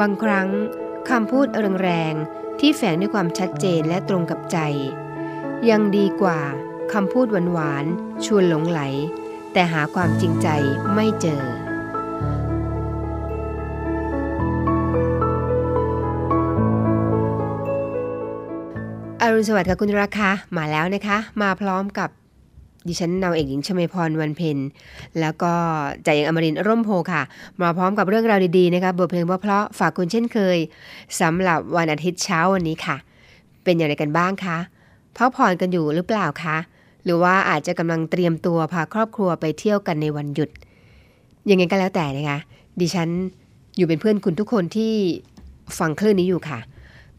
บางครั้งคำพูดแรงๆที่แฝงด้วยความชัดเจนและตรงกับใจ ยังดีกว่าคำพูดหวานๆชวนหลงไหล แต่หาความจริงใจไม่เจออรุณสวัสดิ์ค่ะคุณราคามาแล้วนะคะ มาพร้อมกับ ดิฉันนาวเอกหญิงชมพรวันเพ็ญแล้วก็ใจยังอมรินร์ร่มโพค่ะ มาพร้อมกับเรื่องราวดีๆนะคะบทเพลงเพราะๆฝากคุณเช่นเคยสำหรับวันอาทิตย์เช้าวันนี้ค่ะ เป็นอย่างไรกันบ้างคะพักผ่อนกันอยู่หรือเปล่าคะหรือว่าอาจจะกำลังเตรียมตัวพาครอบครัวไปเที่ยวกันในวันหยุดยังไงก็แล้วแต่นะคะดิฉันอยู่เป็นเพื่อนคุณทุกคนที่ฟังคลื่นนี้อยู่ค่ะ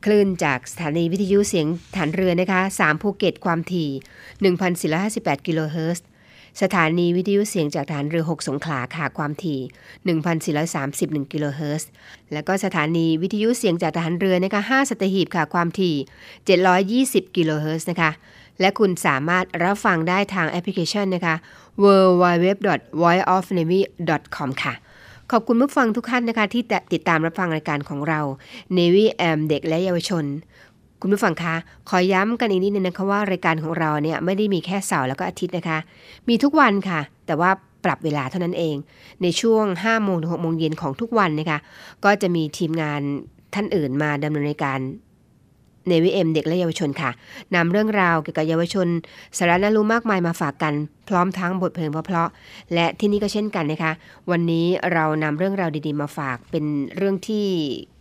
คลื่นจากสถานีวิทยุเสียงฐานเรือนะคะ3ภูเก็ตความถี่ 1,458 กิโลเฮิรตซ์ สถานีวิทยุเสียงจากทหารเรือ 6 สงขลาค่ะความถี่ 1,431 กิโลเฮิรตซ์ แล้วก็สถานีวิทยุเสียงจากทหารเรือนะคะ5สัตหีบค่ะความถี่ 720 กิโลเฮิรตซ์นะคะ และคุณสามารถรับฟังได้ทางแอปพลิเคชันนะคะ www.voiceofnavy.com ค่ะ ขอบคุณผู้ฟังทุกท่านนะคะ ที่ติดตามรับฟังรายการของเรา Navy AM เด็กและเยาวชน คุณผู้ฟังคะ ขอย้ำกันอีกนิดนึงนะคะว่ารายการของเราเนี่ยไม่ได้มีแค่เสาร์แล้วก็อาทิตย์นะคะ มีทุกวันค่ะ แต่ว่าปรับเวลาเท่านั้นเอง ในช่วง5โมงถึง6โมงเย็นของทุกวันนะคะ ก็จะมีทีมงานท่านอื่นมาดำเนินรายการ ในวิเอ็มเด็กและเยาวชนค่ะนำเรื่องราวเกี่ยวกับเยาวชนสาระน่ารู้มากมายมาฝากกัน พร้อมทั้งบทเพลงเพราะๆและที่นี่ก็เช่นกันนะคะ วันนี้เรานำเรื่องราวดีๆมาฝากเป็นเรื่องที่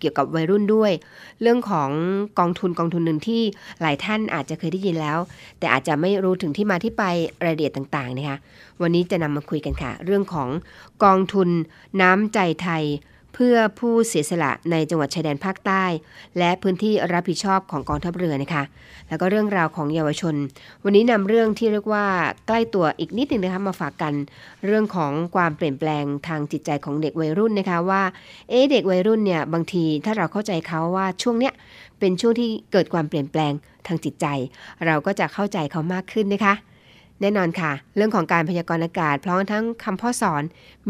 เกี่ยวกับวัยรุ่นด้วย เรื่องของกองทุนกองทุนหนึ่งที่หลายท่านอาจจะเคยได้ยินแล้ว แต่อาจจะไม่รู้ถึงที่มาที่ไปรายละเอียดต่างๆนะคะวันนี้จะนำมาคุยกันค่ะ เรื่องของกองทุนน้ำใจไทย เพื่อผู้เสียสละในจังหวัดชายแดนภาคใต้ และพื้นที่รับผิดชอบของกองทัพเรือนะคะ แล้วก็เรื่องราวของเยาวชน วันนี้นำเรื่องที่เรียกว่าใกล้ตัวอีกนิดหนึ่งนะคะมาฝากกัน เรื่องของความเปลี่ยนแปลงทางจิตใจของเด็กวัยรุ่นนะคะว่าเอ๊เด็กวัยรุ่นเนี่ยบางทีถ้าเราเข้าใจเขาว่าช่วงเนี้ยเป็นช่วงที่เกิดความเปลี่ยนแปลงทางจิตใจ เราก็จะเข้าใจเขามากขึ้นนะคะแน่นอนค่ะ เรื่องของการพยากรณ์อากาศพร้อมทั้งคำพ่อสอน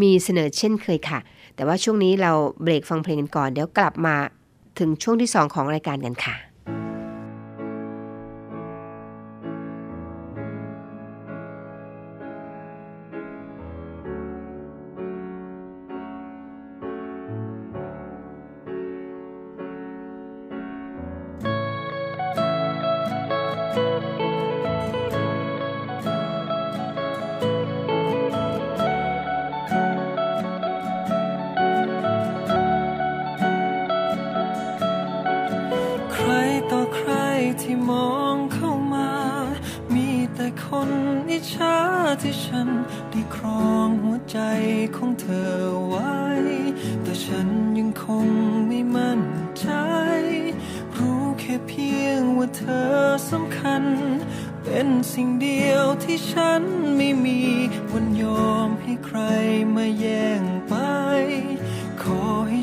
มีเสนอเช่นเคยค่ะ แต่ว่าช่วงนี้เราเบรกฟังเพลงกันก่อน เดี๋ยวกลับมาถึงช่วงที่ 2 ของรายการกันค่ะ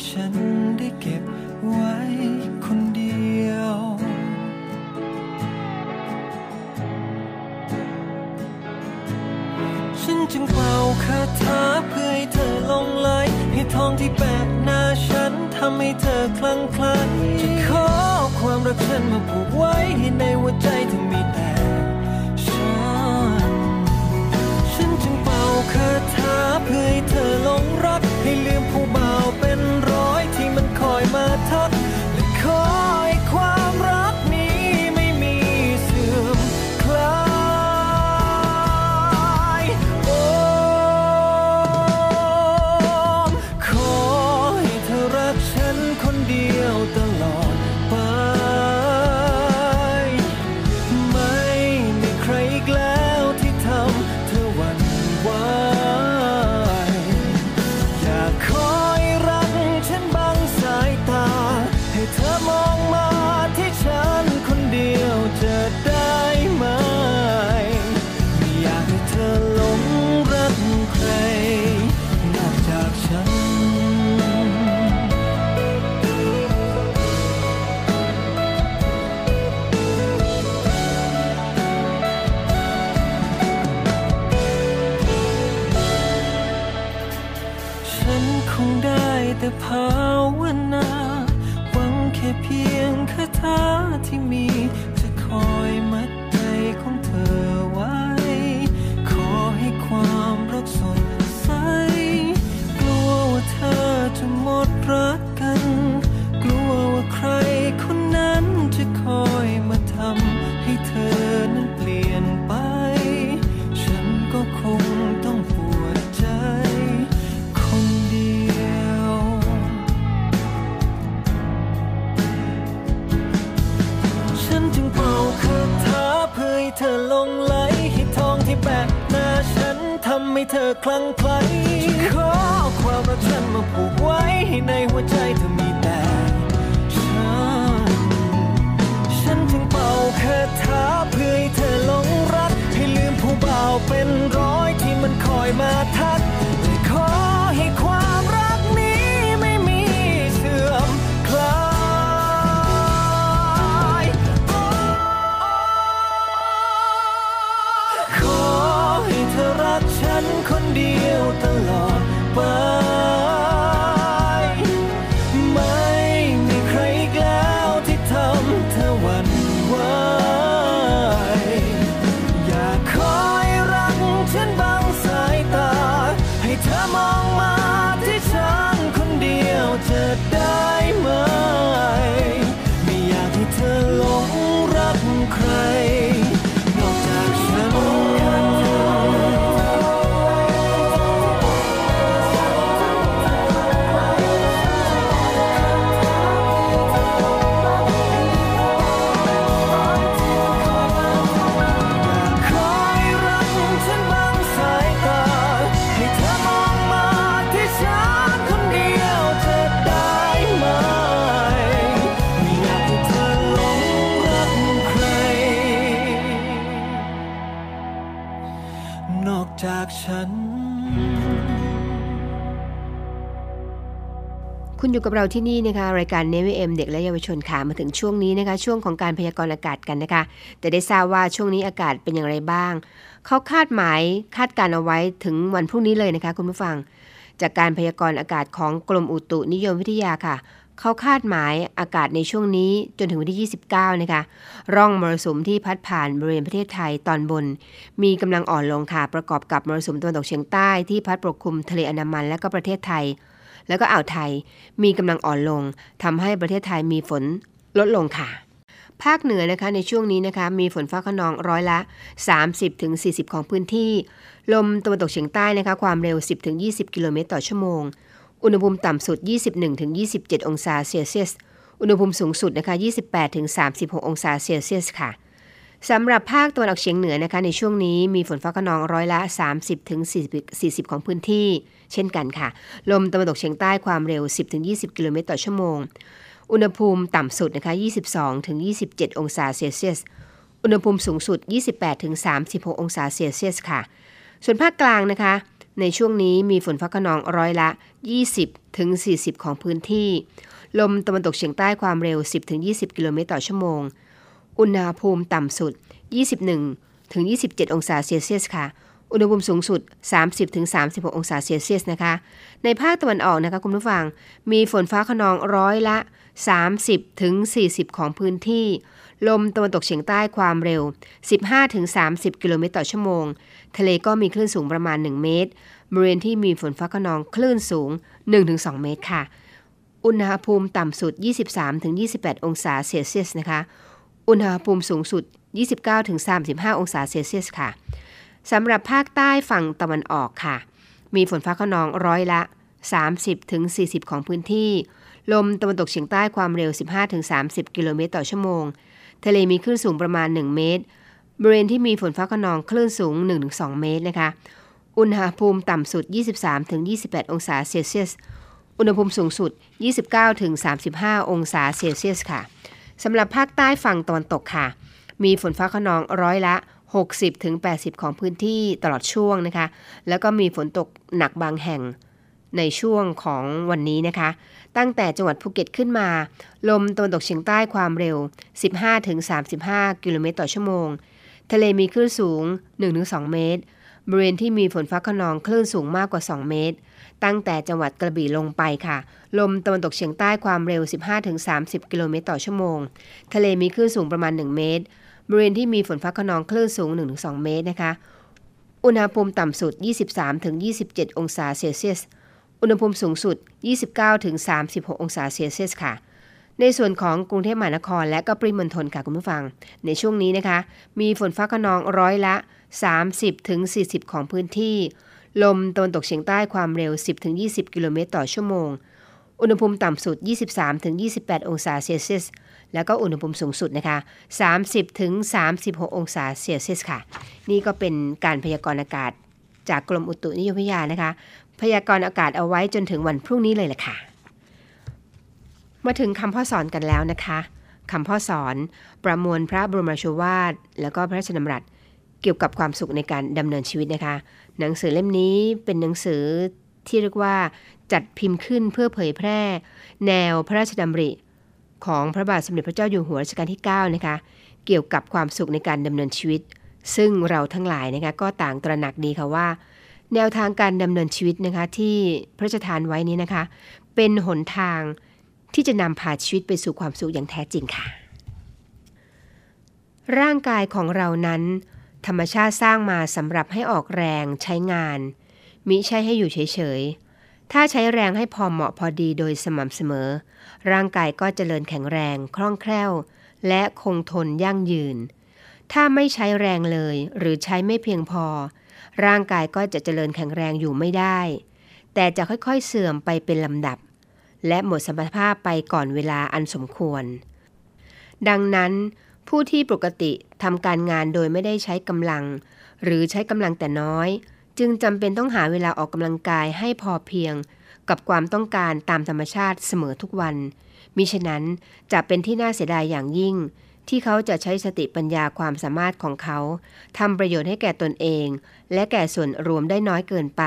ฉันได้เก็บไว้คนเดียว ฉันจึงเป่าคาถาเพื่อให้เธอลงไหลให้ทองที่แปะหน้าฉันทำให้เธอคลั่งไคล้จะขอความรักฉันมาผูกไว้ให้ในหัวใจเธอมีแต่ฉัน ฉันจึงเป่าคาถาเพื่อ จากฉัน คุณอยู่กับเราที่นี่นะคะ รายการเนวิเอ็มเด็กและเยาวชนค่ะมาถึงช่วงนี้นะคะ ช่วงของการพยากรณ์อากาศกันนะคะ แต่ได้ทราบว่าช่วงนี้อากาศเป็นอย่างไรบ้าง เขาคาดหมายคาดการเอาไว้ถึงวันพรุ่งนี้เลยนะคะ คุณผู้ฟัง จากการพยากรณ์อากาศของกรมอุตุนิยมวิทยาค่ะ เขาคาดหมายอากาศในช่วงนี้จนถึงวันที่ 29 นะคะ ร่องมรสุมที่พัดผ่านบริเวณประเทศไทยตอนบน มีกำลังอ่อนลงค่ะ ประกอบกับมรสุมตะวันตกเฉียงใต้ที่พัดปกคลุมทะเลอันดามันและก็ประเทศไทย แล้วก็อ่าวไทยมีกำลังอ่อนลงทำให้ประเทศไทยมีฝนลดลงค่ะ ภาคเหนือนะคะในช่วงนี้นะคะมีฝนฟ้าขนองร้อยละ 30-40 ของพื้นที่ ลมตะวันตกเฉียงใต้นะคะความเร็ว 10-20 กิโลเมตรต่อชั่วโมง อุณหภูมิต่ำสุด 21-27 องศาเซลเซียส อุณหภูมิสูงสุดนะคะ 28-36 องศาเซลเซียสค่ะสำหรับภาคตะวันออกเฉียงเหนือนะคะในช่วงนี้มีฝนฟ้าขนองร้อยละ 30-40 ของพื้นที่ เช่นกันค่ะ ลมตะวันตกเฉียงใต้ความเร็ว 10-20 กิโลเมตรต่อชั่วโมง อุณหภูมิต่ำสุดนะคะ 22-27 องศาเซลเซียส อุณหภูมิสูงสุด 28-36 องศาเซลเซียสค่ะ ส่วนภาคกลางนะคะ ในช่วงนี้มีฝนฟ้าขนองร้อยละ 20-40 ของพื้นที่ ลมตะวันตกเฉียงใต้ความเร็ว 10-20 กิโลเมตรต่อชั่วโมง อุณหภูมิต่ำสุด 21 ถึง 27 องศาเซลเซียสค่ะ อุณหภูมิสูงสุด 30 ถึง 36 องศาเซลเซียสนะคะ ในภาคตะวันออกนะคะคุณผู้ฟัง มีฝนฟ้าขนองร้อยละ 30 ถึง 40 ของพื้นที่ ลมตะวันตกเฉียงใต้ความเร็ว 15-30 กิโลเมตรต่อชั่วโมง ทะเลก็มีคลื่นสูงประมาณ 1 เมตร บริเวณที่มีฝนฟ้าขนองคลื่นสูง 1-2 เมตรค่ะ อุณหภูมิต่ำสุด 23-28 องศาเซลเซียสนะคะ อุณหภูมิสูงสุด 29-35 องศาเซลเซียสค่ะ สำหรับภาคใต้ฝั่งตะวันออกค่ะ มีฝนฟ้าขนองร้อยละ 30-40 ของพื้นที่ ลมตะวันตกเฉียงใต้ความเร็ว 15-30 กิโลเมตรต่อชั่วโมง ทะเลมีคลื่นสูงประมาณ 1 เมตร บริเวณที่มีฝนฟ้าขนองคลื่นสูง 1-2 เมตรนะคะ อุณหภูมิต่ำสุด 23-28 องศาเซลเซียส อุณหภูมิสูงสุด 29-35 องศาเซลเซียสค่ะสำหรับภาคใต้ฝั่งตะวันตกค่ะ มีฝนฟ้าขนองร้อยละ 60-80 ของพื้นที่ตลอดช่วงนะคะ แล้วก็มีฝนตกหนักบางแห่งในช่วงของวันนี้นะคะ ตั้งแต่จังหวัดภูเก็ตขึ้นมา ลมตะวันตกเฉียงใต้ความเร็ว 15-35 กิโลเมตรต่อชั่วโมง ทะเลมีคลื่นสูง 1-2 เมตร บริเวณที่มีฝนฟ้าขนองคลื่นสูงมากกว่า 2 เมตร ตั้งแต่จังหวัดกระบี่ลงไปค่ะ ลมตะวันตกเฉียงใต้ความเร็ว 15-30 กิโลเมตรต่อชั่วโมง ทะเลมีคลื่นสูงประมาณ 1 เมตร บริเวณที่มีฝนฟ้าขนองคลื่นสูง 1-2 เมตรนะคะ อุณหภูมิต่ำสุด 23-27 องศาเซลเซียส อุณหภูมิสูงสุด 29-36 องศาเซลเซียสค่ะ ในส่วนของกรุงเทพมหานครและก็ปริมณฑลค่ะคุณผู้ฟัง ในช่วงนี้นะคะ มีฝนฟ้าขนองร้อยละ 30-40 ของพื้นที่ ลมตะวันตกเฉียงใต้ความเร็ว 10-20 กิโลเมตรต่อชั่วโมง อุณหภูมิต่ำสุด 23-28 องศาเซลเซียส แล้วก็อุณหภูมิสูงสุดนะคะ 30-36 องศาเซลเซียสค่ะ นี่ก็เป็นการพยากรณ์อากาศจากกรมอุตุนิยมวิทยานะคะ พยากรณ์อากาศเอาไว้จนถึงวันพรุ่งนี้เลยแหละค่ะ มาถึงคำพ่อสอนกันแล้วนะคะคำพ่อสอนประมวลพระบรมราชวาท แล้วก็พระราชดำรัสเกี่ยวกับความสุขในการดำเนินชีวิตนะคะ หนังสือเล่มนี้เป็นหนังสือที่เรียกว่าจัดพิมพ์ขึ้นเพื่อเผยแพร่ แนวพระราชดำริ ของพระบาทสมเด็จพระเจ้าอยู่หัวรัชกาลที่ 9 นะคะ เกี่ยวกับความสุขในการดำเนินชีวิต ซึ่งเราทั้งหลายนะคะก็ต่างตระหนักดีค่ะว่า แนวทางการดำเนินชีวิตนะคะที่พระราชทานไว้นี้นะคะ เป็นหนทางที่จะนำพาชีวิตไปสู่ความสุขอย่างแท้จริงค่ะ ร่างกายของเรานั้น ธรรมชาติสร้างมาสำหรับให้ออกแรงใช้งาน มิใช่ให้อยู่เฉยๆ ถ้าใช้แรงให้พอเหมาะพอดีโดยสม่ำเสมอ ร่างกายก็เจริญแข็งแรงคล่องแคล่ว และคงทนยั่งยืน ถ้าไม่ใช้แรงเลยหรือใช้ไม่เพียงพอ ร่างกายก็จะเจริญแข็งแรงอยู่ไม่ได้ แต่จะค่อยๆเสื่อมไปเป็นลำดับ และหมดสมรรถภาพไปก่อนเวลาอันสมควร ดังนั้น ผู้ที่ปกติทำการงานโดยไม่ได้ใช้กำลัง หรือใช้กำลังแต่น้อย จึงจำเป็นต้องหาเวลาออกกำลังกายให้พอเพียง กับความต้องการตามธรรมชาติเสมอทุกวันมิฉะนั้นจะเป็นที่น่าเสียดายอย่างยิ่ง ที่เขาจะใช้สติปัญญาความสามารถของเขาทำประโยชน์ให้แก่ตนเอง และแก่ส่วนรวมได้น้อยเกินไป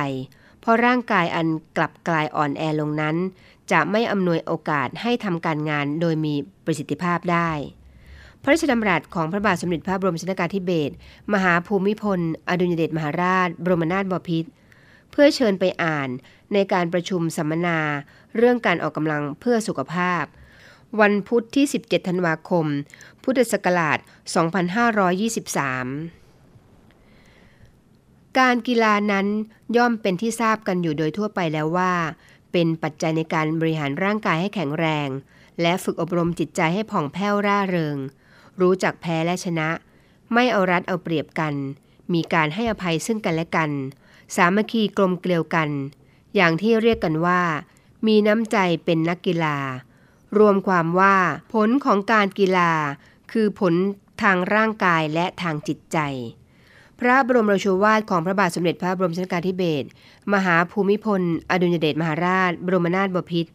เพราะร่างกายอันกลับกลายอ่อนแอลงนั้น จะไม่อำนวยโอกาสให้ทำการงานโดยมีประสิทธิภาพได้ พระราชดำรัสของพระบาทสมเด็จพระบรมชนกาธิเบศรมหาภูมิพล อดุลยเดชมหาราช บรมนาถบพิตรเพื่อเชิญไปอ่านในการประชุมสัมมนา เรื่องการออกกำลังเพื่อสุขภาพ วันพุธที่ 17 ธันวาคม พุทธศักราช 2523 การกีฬานั้นย่อมเป็นที่ทราบกันอยู่โดยทั่วไปแล้วว่า เป็นปัจจัยในการบริหารร่างกายให้แข็งแรง และฝึกอบรมจิตใจให้ผ่องแผ้วร่าเริง รู้จักแพ้และชนะ ไม่เอารัดเอาเปรียบกัน มีการให้อภัยซึ่งกันและกัน สามัคคีกลมเกลียวกัน อย่างที่เรียกกันว่า มีน้ำใจเป็นนักกีฬา รวมความว่า ผลของการกีฬา คือผลทางร่างกายและทางจิตใจ พระบรมราชวาทของพระบาทสมเด็จพระบรมชนกาธิเบศรมหาภูมิพล อดุลยเดชมหาราช บรมนาถบพิตร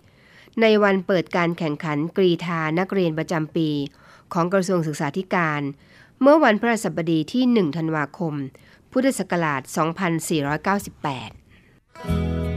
ในวันเปิดการแข่งขันกรีธานักเรียนประจำปี ของกระทรวงศึกษาธิการ เมื่อวันพฤหัสบดีที่ 1 ธันวาคม พุทธศักราช 2498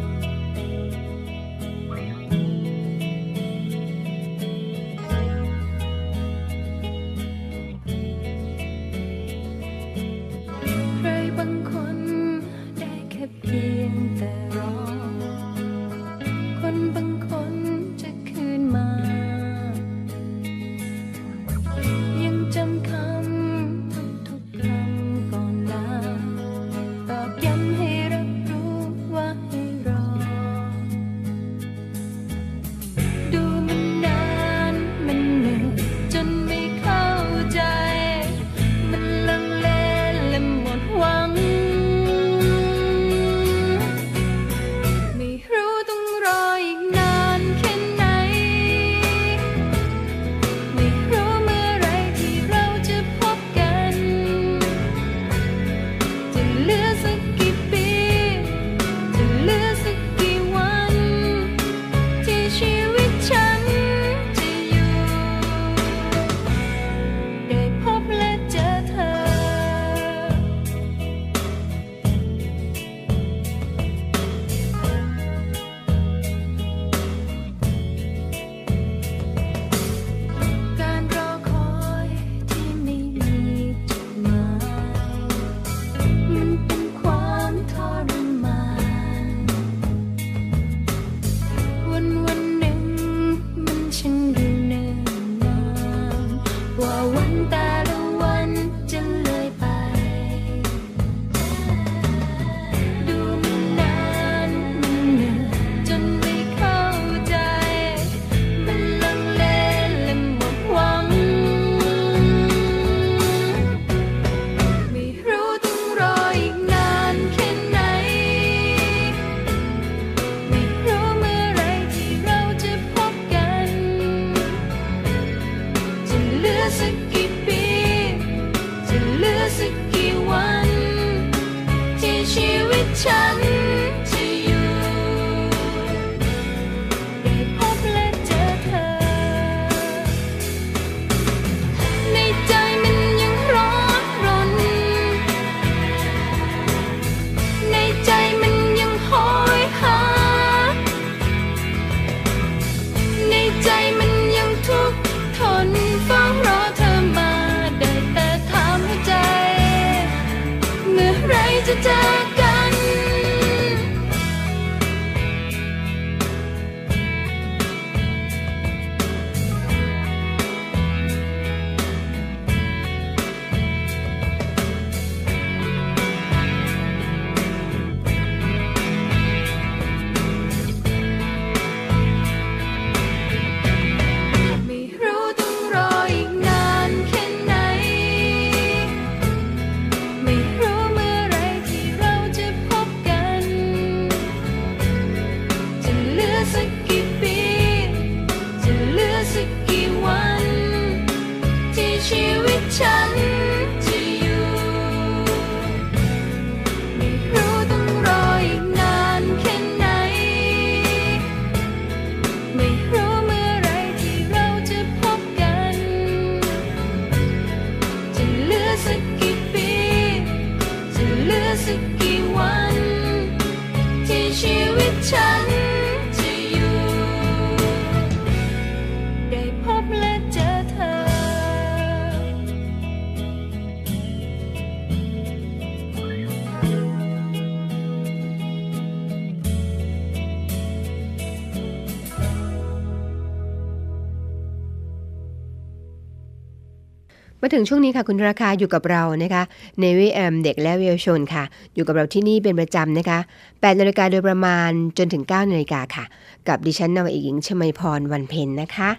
ถึงช่วงนี้ค่ะคุณราคาอยู่กับเรานะคะในวิแอมเด็กและเยาวชนค่ะ อยู่กับเราที่นี่เป็นประจำนะคะ8นาฬิกาโดยประมาณจนถึง9นาฬิกาค่ะ กับดิฉันนวเอกหญิงชมัยพรวันเพ็ญนะคะ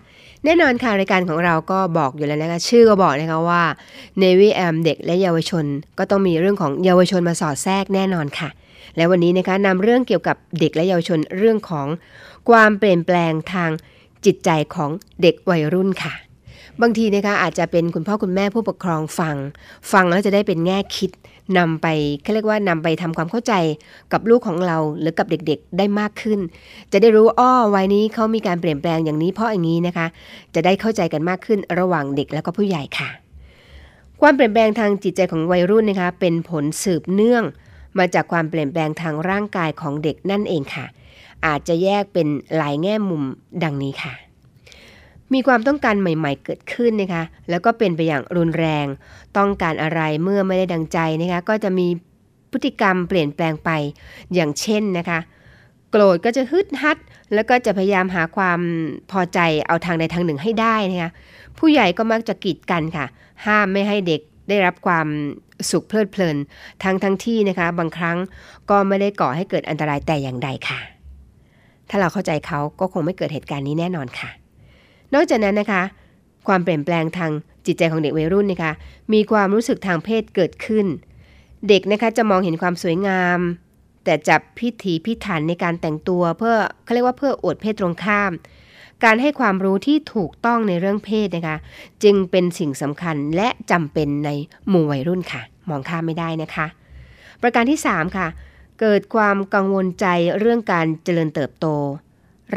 แน่นอนค่ะรายการของเราก็บอกอยู่แล้วนะคะชื่อก็บอกนะคะว่าในวิแอมเด็กและเยาวชน ก็ต้องมีเรื่องของเยาวชนมาสอดแทรกแน่นอนค่ะ และวันนี้นะคะนำเรื่องเกี่ยวกับเด็กและเยาวชนเรื่องของความเปลี่ยนแปลงทางจิตใจของเด็กวัยรุ่นค่ะ บางทีนะคะอาจจะเป็นคุณพ่อคุณแม่ผู้ปกครองฟัง ฟังแล้วจะได้เป็นแง่คิดนำไปเขาเรียกว่านำไปทำความเข้าใจกับลูกของเราหรือกับเด็กๆได้มากขึ้น จะได้รู้อ้อวัยนี้เขามีการเปลี่ยนแปลงอย่างนี้เพราะอย่างนี้นะคะ จะได้เข้าใจกันมากขึ้นระหว่างเด็กแล้วก็ผู้ใหญ่ค่ะ ความเปลี่ยนแปลงทางจิตใจของวัยรุ่นนะคะ เป็นผลสืบเนื่อง มาจากความเปลี่ยนแปลงทางร่างกายของเด็กนั่นเองค่ะ อาจจะแยกเป็นหลายแง่มุมดังนี้ค่ะ มีความต้องการใหม่ๆเกิดขึ้นนะคะ แล้วก็เป็นไปอย่างรุนแรง ต้องการอะไรเมื่อไม่ได้ดังใจนะคะ ก็จะมีพฤติกรรมเปลี่ยนแปลงไป อย่างเช่นนะคะ โกรธก็จะฮึดฮัด แล้วก็จะพยายามหาความพอใจเอาทางใดทางหนึ่งให้ได้นะคะ ผู้ใหญ่ก็มักจะกีดกันค่ะ ห้ามไม่ให้เด็กได้รับความสุขเพลิดเพลิน ทั้งทั้งที่นะคะ บางครั้งก็ไม่ได้ก่อให้เกิดอันตรายแต่อย่างใดค่ะ ถ้าเราเข้าใจเขาก็คงไม่เกิดเหตุการณ์นี้แน่นอนค่ะ นอกจากนั้นนะคะ ความเปลี่ยนแปลงทางจิตใจของเด็กวัยรุ่นนะคะ มีความรู้สึกทางเพศเกิดขึ้น เด็กนะคะจะมองเห็นความสวยงาม แต่จับพิถีพิถันในการแต่งตัวเพื่อเขาเรียกว่าเพื่ออวดเพศตรงข้าม การให้ความรู้ที่ถูกต้องในเรื่องเพศนะคะ จึงเป็นสิ่งสำคัญและจำเป็นในหมู่วัยรุ่นค่ะ มองข้ามไม่ได้นะคะ ประการที่ 3 ค่ะ เกิดความกังวลใจเรื่องการเจริญเติบโต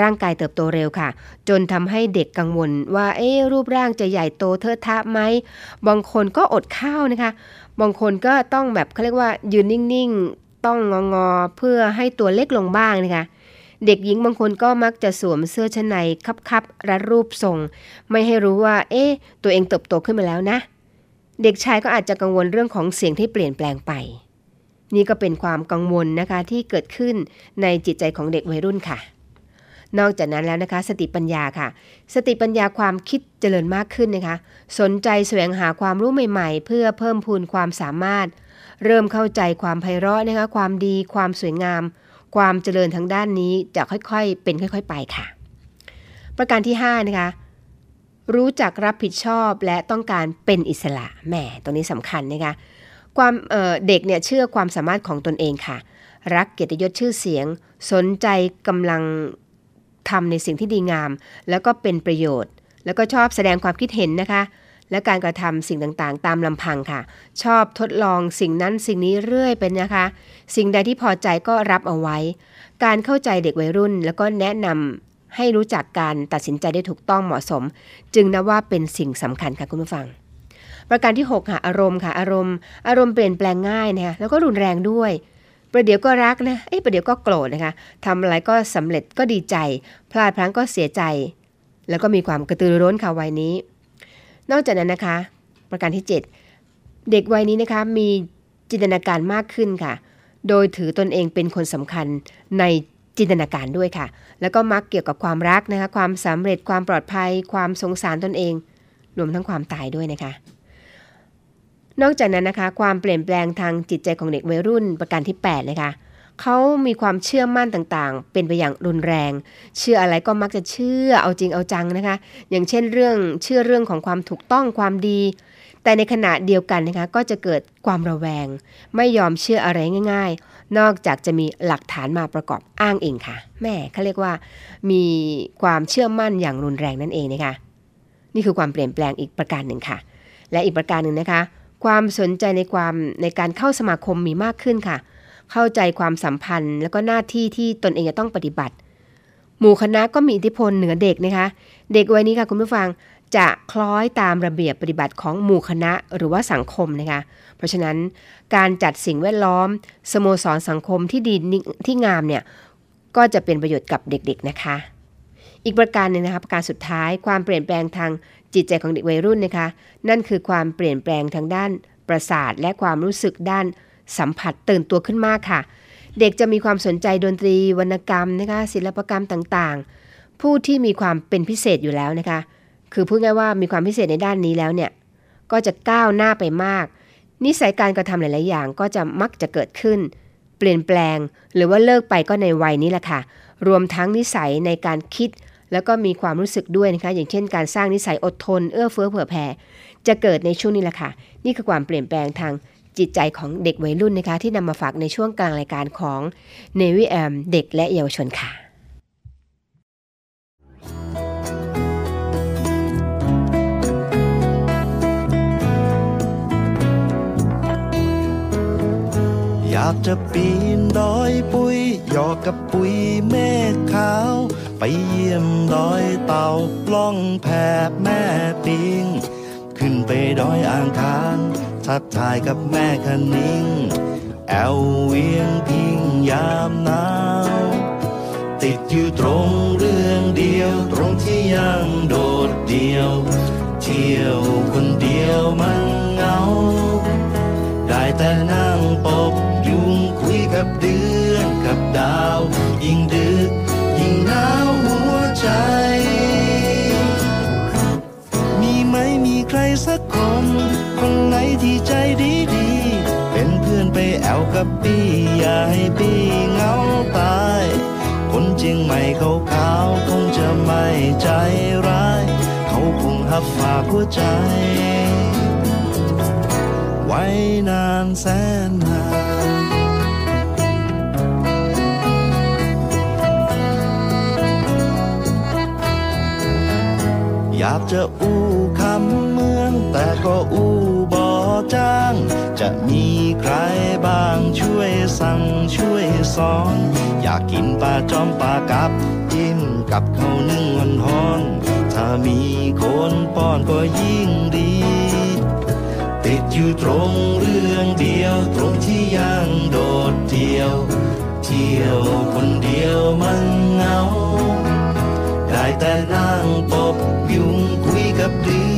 ร่างกายเติบโตเร็วค่ะ จนทำให้เด็กกังวลว่าเอ๊รูปร่างจะใหญ่โตเทอะทะไหมบางคนก็อดข้าวนะคะ บางคนก็ต้องแบบเขาเรียกว่ายืนนิ่งๆ ต้องงอๆเพื่อให้ตัวเล็กลงบ้างนะคะเด็กหญิงบางคนก็มักจะสวมเสื้อชั้นในคับๆรัดรูปทรง ไม่ให้รู้ว่า เอ๊ะตัวเองเติบโตขึ้นมาแล้วนะ เด็กชายก็อาจจะกังวลเรื่องของเสียงที่เปลี่ยนแปลงไป นี่ก็เป็นความกังวลนะคะที่เกิดขึ้นในจิตใจของเด็กวัยรุ่นค่ะ นอกจากนั้นแล้วนะคะ สติปัญญาค่ะ สติปัญญาความคิดเจริญมากขึ้นนะคะ สนใจแสวงหาความรู้ใหม่ ๆ เพื่อเพิ่มพูนความสามารถ เริ่มเข้าใจความไพเราะนะคะ ความดี ความสวยงาม ความเจริญทางด้านนี้จะค่อยๆ เป็นค่อย ๆ ไปค่ะ ประการที่5นะคะรู้จักรับผิดชอบและต้องการเป็นอิสระแหมตรงนี้สำคัญนะคะความเเด็กเนี่ยเชื่อความสามารถของตนเองค่ะ รักเกียรติยศชื่อเสียง สนใจกำลัง ทำในสิ่งที่ดีงาม แล้วก็เป็นประโยชน์ แล้วก็ชอบแสดงความคิดเห็นนะคะ และการกระทำสิ่งต่างๆ ตามลำพังค่ะ ชอบทดลองสิ่งนั้นสิ่งนี้เรื่อยเป็นนะคะ สิ่งใดที่พอใจก็รับเอาไว้ การเข้าใจเด็กวัยรุ่น แล้วก็แนะนำให้รู้จักการตัดสินใจได้ถูกต้องเหมาะสม จึงนับว่าเป็นสิ่งสำคัญค่ะคุณผู้ฟังประการที่ 6 ค่ะ อารมณ์ค่ะ อารมณ์ อารมณ์เปลี่ยนแปลงง่ายนะคะแล้วก็รุนแรงด้วย ประเดี๋ยวก็รักนะเอ้ประเดี๋ยวก็โกรธนะคะทำอะไรก็สำเร็จก็ดีใจ พลาดพลั้งก็เสียใจ แล้วก็มีความกระตือรือร้นค่ะวัยนี้ นอกจากนั้นนะคะ ประการที่ 7 เด็กวัยนี้นะคะมีจินตนาการมากขึ้นค่ะ โดยถือตนเองเป็นคนสำคัญในจินตนาการด้วยค่ะ แล้วก็มักเกี่ยวกับความรักนะคะ ความสำเร็จ ความปลอดภัย ความสงสารตนเอง รวมทั้งความตายด้วยนะคะ นอกจากนั้นนะคะ ความเปลี่ยนแปลงทางจิตใจของเด็กวัยรุ่นประการที่ 8 นะคะเขามีความเชื่อมั่นต่างๆ เป็นไปอย่างรุนแรง เชื่ออะไรก็มักจะเชื่อเอาจริงเอาจังนะคะ อย่างเช่นเรื่องเชื่อเรื่องของความถูกต้องความดี แต่ในขณะเดียวกันนะคะก็จะเกิดความระแวง ไม่ยอมเชื่ออะไรง่าย ๆ นอกจากจะมีหลักฐานมาประกอบอ้างเองค่ะ แม่เขาเรียกว่า มีความเชื่อมั่นอย่างรุนแรงนั่นเองนะคะ นี่คือความเปลี่ยนแปลงอีกประการหนึ่งค่ะ และอีกประการหนึ่งนะคะ ความสนใจในความในการเข้าสมาคมมีมากขึ้นค่ะ เข้าใจความสัมพันธ์ แล้วก็หน้าที่ที่ตนเองจะต้องปฏิบัติ หมู่คณะก็มีอิทธิพลเหนือเด็กนะคะ เด็กวัยนี้ค่ะคุณผู้ฟังจะคล้อยตามระเบียบปฏิบัติของหมู่คณะหรือว่าสังคมนะคะ เพราะฉะนั้นการจัดสิ่งแวดล้อม สโมสรสังคมที่ดีที่งามเนี่ยก็จะเป็นประโยชน์กับเด็กๆนะคะ อีกประการหนึ่งนะคะประการสุดท้ายความเปลี่ยนแปลงทาง จิตใจของเด็กวัยรุ่นนะคะ นั่นคือความเปลี่ยนแปลงทางด้านประสาทและความรู้สึกด้านสัมผัสตื่นตัวขึ้นมากค่ะ เด็กจะมีความสนใจดนตรีวรรณกรรมนะคะศิลปกรรมต่างๆ ผู้ที่มีความเป็นพิเศษอยู่แล้วนะคะ คือพูดง่ายว่ามีความพิเศษในด้านนี้แล้วเนี่ยก็จะก้าวหน้าไปมาก นิสัยการกระทำหลาย ๆ อย่างก็จะมักจะเกิดขึ้น เปลี่ยนแปลง หรือว่าเลิกไปก็ในวัยนี้แหละค่ะ รวมทั้งนิสัยในการคิด แล้วก็มีความรู้สึกด้วยนะคะ อย่างเช่นการสร้างนิสัยอดทน เอื้อเฟื้อเผื่อแผ่ จะเกิดในช่วงนี้แหละค่ะ นี่คือความเปลี่ยนแปลงทางจิตใจของเด็กวัยรุ่นนะคะ ที่นำมาฝากในช่วงกลางรายการของ Navy AM เด็กและเยาวชนค่ะอยากจะปีนดอยปุยหยอกกับปุยเมฆขาว ไปเยี่ยมดอยเต่าล่องแพแม่ปิง ขึ้นไปดอยอ่างคานทักทายกับแม่คะนิง แอวเวียงพิงยามหนาว ติดอยู่ตรงเรื่องเดียว ตรงที่ยังโดดเดียว เที่ยวคนเดียวมันเหงา ได้แต่นั่งปบยุงคุยกับเดือนกับดาว ยิ่งดึ สักคน คนไหนที่ใจดีดีๆเป็นเพื่อนไปแอวกับปี้อย่าให้ปี้เหงาตาย คนเจียงใหม่เขาขาวคงจะไม่ใจร้าย เขาคงหับฝากหัวใจ ไว้นานแสนนานอยากจะอู้ แต่ก็อู้บ่จ้าง จะมีใครบ้างช่วยสั่งช่วยสอน อยากกินปลาจอมปลากับจิ้มกับข้าวนึ่งมันหอน ถ้ามีคนป้อนก็ยิ่งดี ติดอยู่ตรงเรื่องเดียว ตรงที่ยังโดดเดียว เที่ยวคนเดียวมันเหงา ได้แต่นั่งปบยุงคุยกับดือน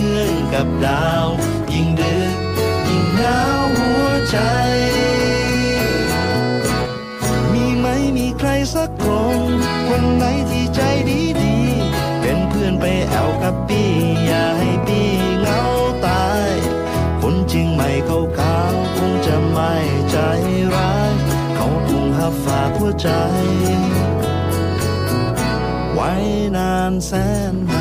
กับดาว ยิ่งดึก ยิ่งหนาวหัวใจ มีไหมมีใครสักคน คนไหนที่ใจดีดีเป็นเพื่อนไปแอวกับปีอย่าให้ปีเหงาตาย คนจริงไม่เขาขาวคงจะไม่ใจร้าย เขาคงหับฝากหัวใจ ไว้นานแสน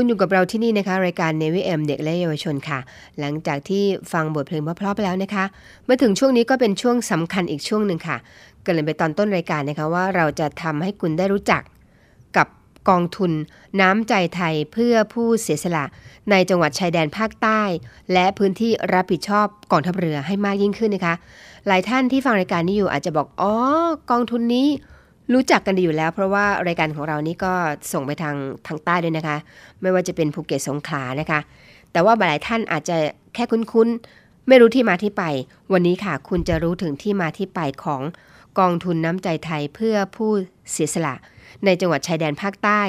คุณอยู่กับเราที่นี่นะคะ รายการ Navy M เด็กและเยาวชนค่ะ หลังจากที่ฟังบทเพลงเพราะๆไปแล้วนะคะ มาถึงช่วงนี้ก็เป็นช่วงสำคัญอีกช่วงหนึ่งค่ะ เกรินไปตอนต้นรายการนะคะว่าเราจะทำให้คุณได้รู้จักกับกองทุนน้ำใจไทยเพื่อผู้เสียสละ ในจังหวัดชายแดนภาคใต้ และพื้นที่รับผิดชอบกองทัพเรือให้มากยิ่งขึ้นนะคะ หลายท่านที่ฟังรายการนี้อยู่อาจจะบอกอ๋อกองทุนนี้ รู้จักกันดีอยู่แล้ว เพราะว่ารายการของเรานี่ก็ส่งไปทางทางใต้ด้วยนะคะ ไม่ว่าจะเป็นภูเก็ตสงขลานะคะ แต่ว่าหลายท่านอาจจะแค่คุ้นๆ ไม่รู้ที่มาที่ไป วันนี้ค่ะ คุณจะรู้ถึงที่มาที่ไปของกองทุนน้ำใจไทยเพื่อผู้เสียสละ ในจังหวัดชายแดนภาคใต้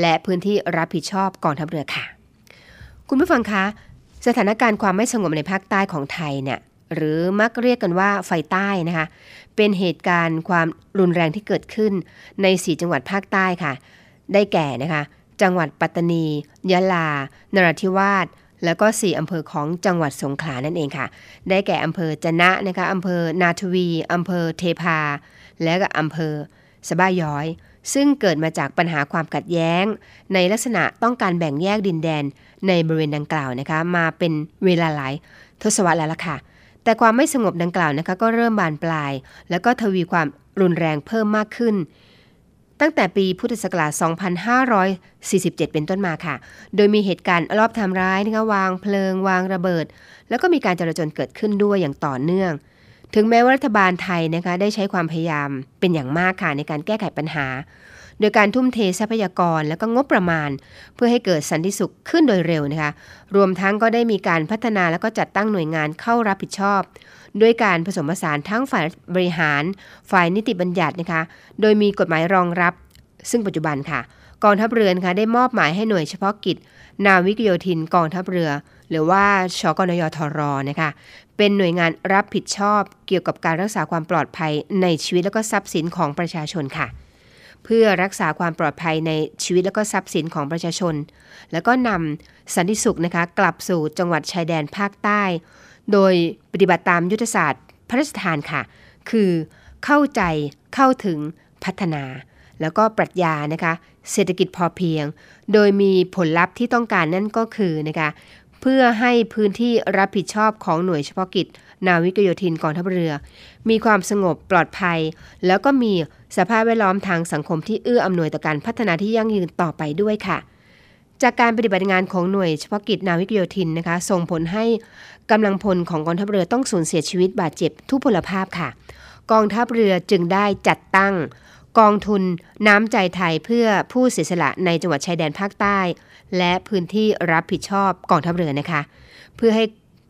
และพื้นที่รับผิดชอบกองทัพเรือค่ะ คุณผู้ฟังคะสถานการณ์ความไม่สงบในภาคใต้ของไทยเนี่ยหรือมักเรียกกันว่าไฟใต้นะคะ เป็นเหตุการณ์ความรุนแรงที่เกิดขึ้นใน 4 จังหวัดภาคใต้ค่ะ ได้แก่นะคะ จังหวัดปัตตานี ยะลา นราธิวาสแล้วก็ 4 อำเภอของจังหวัดสงขลานั่นเองค่ะ ได้แก่อำเภอจะนะนะคะอำเภอนาทวีอำเภอเทพา และก็อำเภอสะบ้าย้อย ซึ่งเกิดมาจากปัญหาความขัดแย้ง ในลักษณะต้องการแบ่งแยกดินแดนในบริเวณดังกล่าวนะคะ มาเป็นเวลาหลายทศวรรษแล้วล่ะค่ะ แต่ความไม่สงบดังกล่าวนะคะก็เริ่มบานปลาย แล้วก็ทวีความรุนแรงเพิ่มมากขึ้น ตั้งแต่ปีพุทธศักราช 2547 เป็นต้นมาค่ะ โดยมีเหตุการณ์รอบทำร้ายนะคะวางเพลิง วางระเบิด แล้วก็มีการจราจนเกิดขึ้นด้วยอย่างต่อเนื่อง ถึงแม้ว่ารัฐบาลไทยนะคะได้ใช้ความพยายามเป็นอย่างมากค่ะในการแก้ไขปัญหา โดยการทุ่มเททรัพยากรและก็งบประมาณ เพื่อให้เกิดสันติสุขขึ้นโดยเร็วนะคะรวมทั้งก็ได้มีการพัฒนาและก็จัดตั้งหน่วยงานเข้ารับผิดชอบ ด้วยการผสมผสานทั้งฝ่ายบริหาร ฝ่ายนิติบัญญัตินะคะโดยมีกฎหมายรองรับ ซึ่งปัจจุบันค่ะ กองทัพเรือนะคะได้มอบหมายให้หน่วยเฉพาะกิจ นาวิกโยธินกองทัพเรือ หรือว่าชกนยทรนะคะเป็นหน่วยงานรับผิดชอบเกี่ยวกับการรักษาความปลอดภัยในชีวิตและก็ทรัพย์สินของประชาชนค่ะ เพื่อรักษาความปลอดภัยในชีวิตและก็ทรัพย์สินของประชาชน แล้วก็นำสันติสุขนะคะกลับสู่จังหวัดชายแดนภาคใต้ โดยปฏิบัติตามยุทธศาสตร์พระราชทานค่ะ คือเข้าใจเข้าถึงพัฒนา แล้วก็ปรัชญานะคะเศรษฐกิจพอเพียง โดยมีผลลัพธ์ที่ต้องการนั่นก็คือนะคะเพื่อให้พื้นที่รับผิดชอบของหน่วยเฉพาะกิจ นาวิกโยธินกองทัพเรือ มีความสงบปลอดภัย แล้วก็มีสภาพแวดล้อมทางสังคมที่เอื้ออำนวยต่อการพัฒนาที่ยั่งยืนต่อไปด้วยค่ะจากการปฏิบัติงานของหน่วยเฉพาะกิจนาวิกโยธินนะคะ ส่งผลให้กำลังพลของกองทัพเรือต้องสูญเสียชีวิตบาดเจ็บทุพพลภาพค่ะ กองทัพเรือจึงได้จัดตั้ง กองทุนน้ำใจไทยเพื่อผู้เสียสละในจังหวัดชายแดนภาคใต้ และพื้นที่รับผิดชอบกองทัพเรือนะคะ เพื่อให้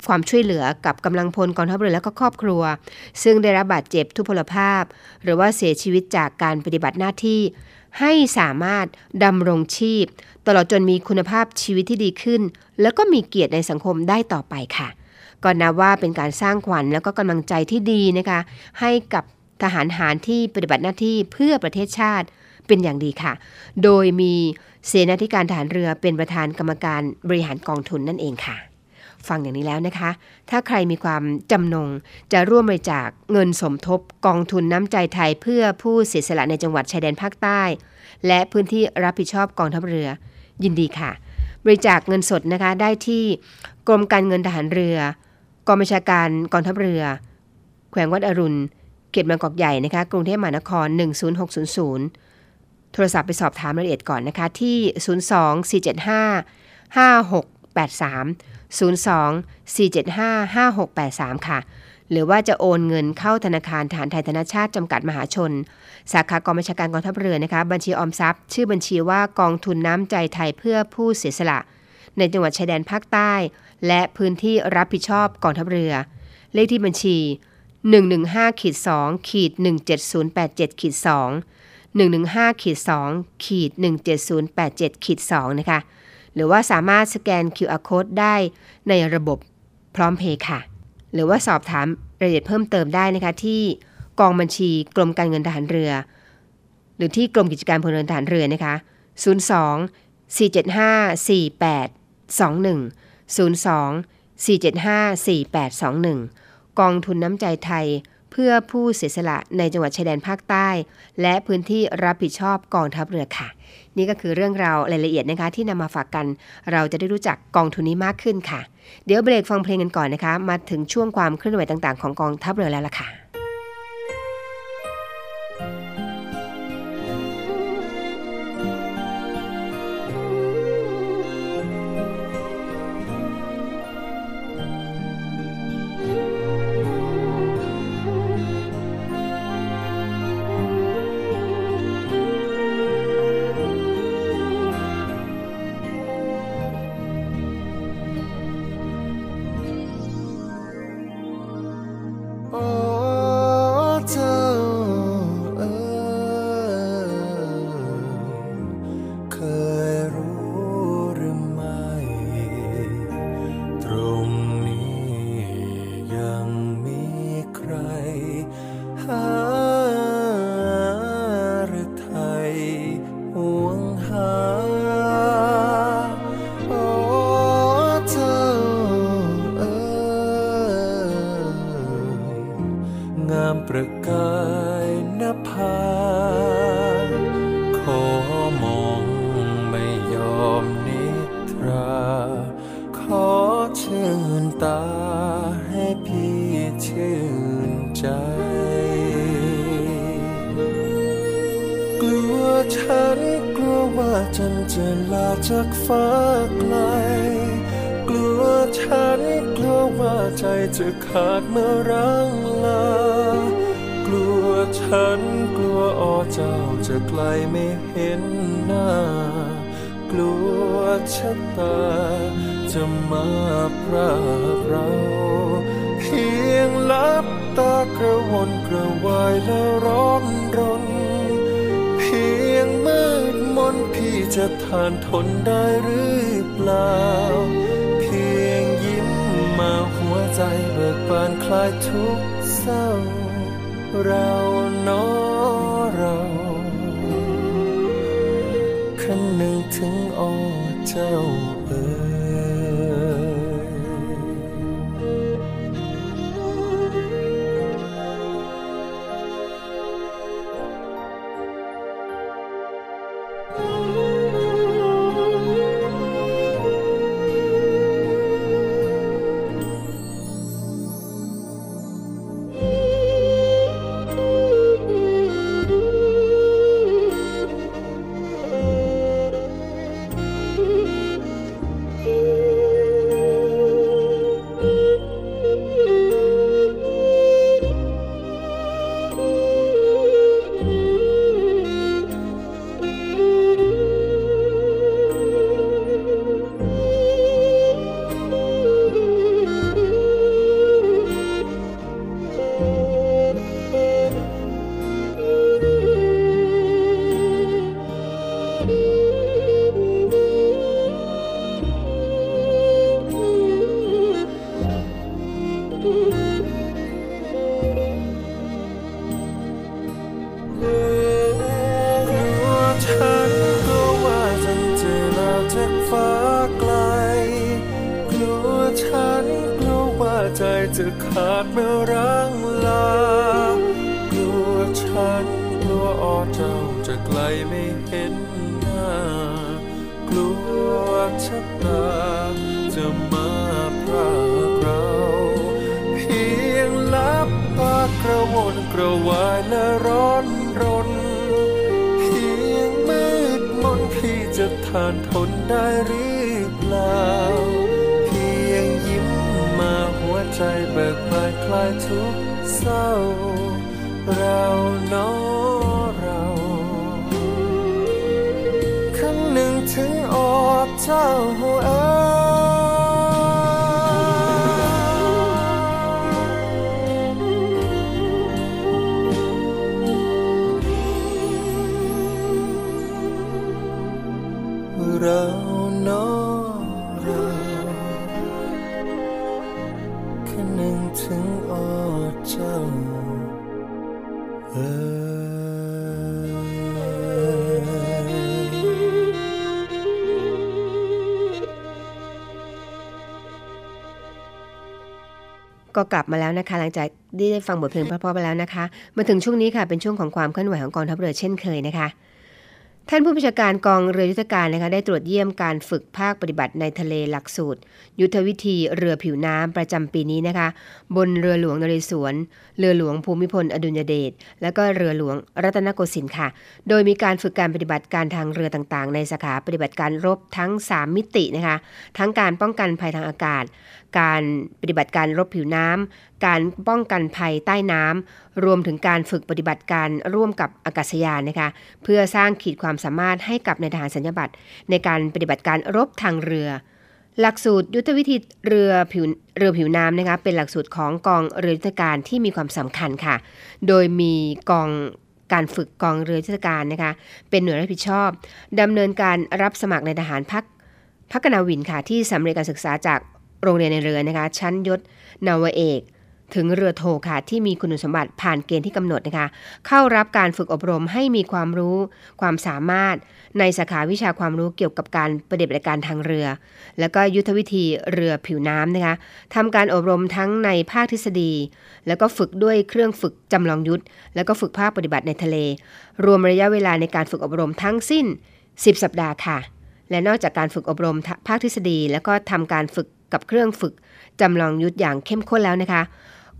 ความช่วยเหลือกับกำลังพลกองทัพเรือและก็ครอบครัว ซึ่งได้รับบาดเจ็บทุพพลภาพ หรือว่าเสียชีวิตจากการปฏิบัติหน้าที่ ให้สามารถดำรงชีพ ตลอดจนมีคุณภาพชีวิตที่ดีขึ้น แล้วก็มีเกียรติในสังคมได้ต่อไปค่ะก็นับว่าเป็นการสร้างขวัญแล้วก็กำลังใจที่ดีนะคะ ให้กับทหารหารที่ปฏิบัติหน้าที่เพื่อประเทศชาติเป็นอย่างดีค่ะ โดยมีเสนาธิการทหารเรือเป็นประธานกรรมการบริหารกองทุนนั่นเองค่ะ ฟังอย่างนี้แล้วนะคะ ถ้าใครมีความจำนงจะร่วมบริจาคเงินสมทบกองทุนน้ำใจไทยเพื่อผู้เสียสละในจังหวัดชายแดนภาคใต้ และพื้นที่รับผิดชอบกองทัพเรือ ยินดีค่ะ บริจาคเงินสดนะคะได้ที่กรมการเงินทหารเรือกองบัญชาการกองทัพเรือ แขวงวัดอรุณ เขตบางกอกใหญ่นะคะกรุงเทพมหานคร 10600 โทรศัพท์ไปสอบถามรายละเอียดก่อนนะคะที่ 02 475 5683 02 475 5683 ค่ะ หรือว่าจะโอนเงินเข้าธนาคารฐานไทยธนชาติจำกัดมหาชน สาขากองบัญชาการกองทัพเรือนะคะ บัญชีออมทรัพย์ ชื่อบัญชีว่ากองทุนน้ำใจไทยเพื่อผู้เสียสละ ในจังหวัดชายแดนภาคใต้ และพื้นที่รับผิดชอบกองทัพเรือ เลขที่บัญชี 115ขีด2ขีด17087ขีด2 115ขีด2ขีด17087ขีด2นะคะ หรือว่าสามารถสแกน QR code ได้ในระบบพร้อมเพย์ค่ะ หรือว่าสอบถามรายละเอียดเพิ่มเติมได้นะคะที่กองบัญชีกรมการเงินทหารเรือ หรือที่กรมกิจการพลเรือนทหารเรือนะคะ 02 475 4821 02 475 4821 กองทุนน้ำใจไทยเพื่อผู้เสียสละในจังหวัดชายแดนภาคใต้ และพื้นที่รับผิดชอบกองทัพเรือค่ะ นี่ก็คือเรื่องราวรายละเอียดนะคะที่นำมาฝากกัน เราจะได้รู้จักกองทุนนี้มากขึ้นค่ะ เดี๋ยวเบรกฟังเพลงกันก่อนนะคะ มาถึงช่วงความเคลื่อนไหวต่างๆ ของกองทัพเรือแล้วล่ะค่ะ พี่จะทานทนได้หรือเปล่า เพียงยิ้มมาหัวใจเบิกบานคลายทุกเศร้า เราเนอเราคำหนึ่งถึงออกเจ้าเอ๋ ก็กลับมาแล้วนะคะ หลังจากได้ฟังบทเพลงเพราะๆไปแล้วนะคะ มาถึงช่วงนี้ค่ะเป็นช่วงของความเคลื่อนไหวของกองทัพเรือเช่นเคยนะคะท่านผู้บัญชาการกองเรือยุทธการนะคะได้ตรวจเยี่ยมการฝึกภาคปฏิบัติในทะเลหลักสูตร ยุทธวิธีเรือผิวน้ำประจำปีนี้นะคะ บนเรือหลวงนเรศวร เรือหลวงภูมิพลอดุลยเดชและก็เรือหลวงรัตนโกสินทร์ค่ะ โดยมีการฝึกการปฏิบัติการทางเรือต่างๆ ในสาขาปฏิบัติการรบทั้ง 3 มิตินะคะ ทั้งการป้องกันภัยทางอากาศ การปฏิบัติการรบผิวน้ำ การป้องกันภัยใต้น้ำ รวมถึงการฝึกปฏิบัติการร่วมกับอากาศยานนะคะ เพื่อสร้างขีดความสามารถให้กับในายทหารสัญญาบัตรในการปฏิบัติการรบทางเรือ หลักสูตรยุทธวิธีเรือผิวเรือผิวน้ำนะคะเป็นหลักสูตรของกองเรือยุทธการที่มีความสำคัญค่ะ โดยมีกองการฝึกกองเรือยุทธการนะคะเป็นหน่วยรับผิดชอบดำเนินการรับสมัครในทหารพักพักนาวินค่ะที่สำเร็จการศึกษาจาก โรงเรียนในเรือนะคะ ชั้นยศนาวเอก ถึงเรือโทค่ะที่มีคุณสมบัติผ่านเกณฑ์ที่กำหนดนะคะ เข้ารับการฝึกอบรมให้มีความรู้ ความสามารถ ในสาขาวิชาความรู้เกี่ยวกับการปฏิบัติการทางเรือ แล้วก็ยุทธวิธีเรือผิวน้ำนะคะทำการอบรมทั้งในภาคทฤษฎี แล้วก็ฝึกด้วยเครื่องฝึกจำลองยุทธแล้วก็ฝึกภาคปฏิบัติในทะเล รวมระยะเวลาในการฝึกอบรมทั้งสิ้น 10 สัปดาห์ค่ะและนอกจากการฝึกอบรมภาคทฤษฎี แล้วก็ทำการฝึก กับเครื่องฝึกจำลองยุทธอย่างเข้มข้นแล้วนะคะ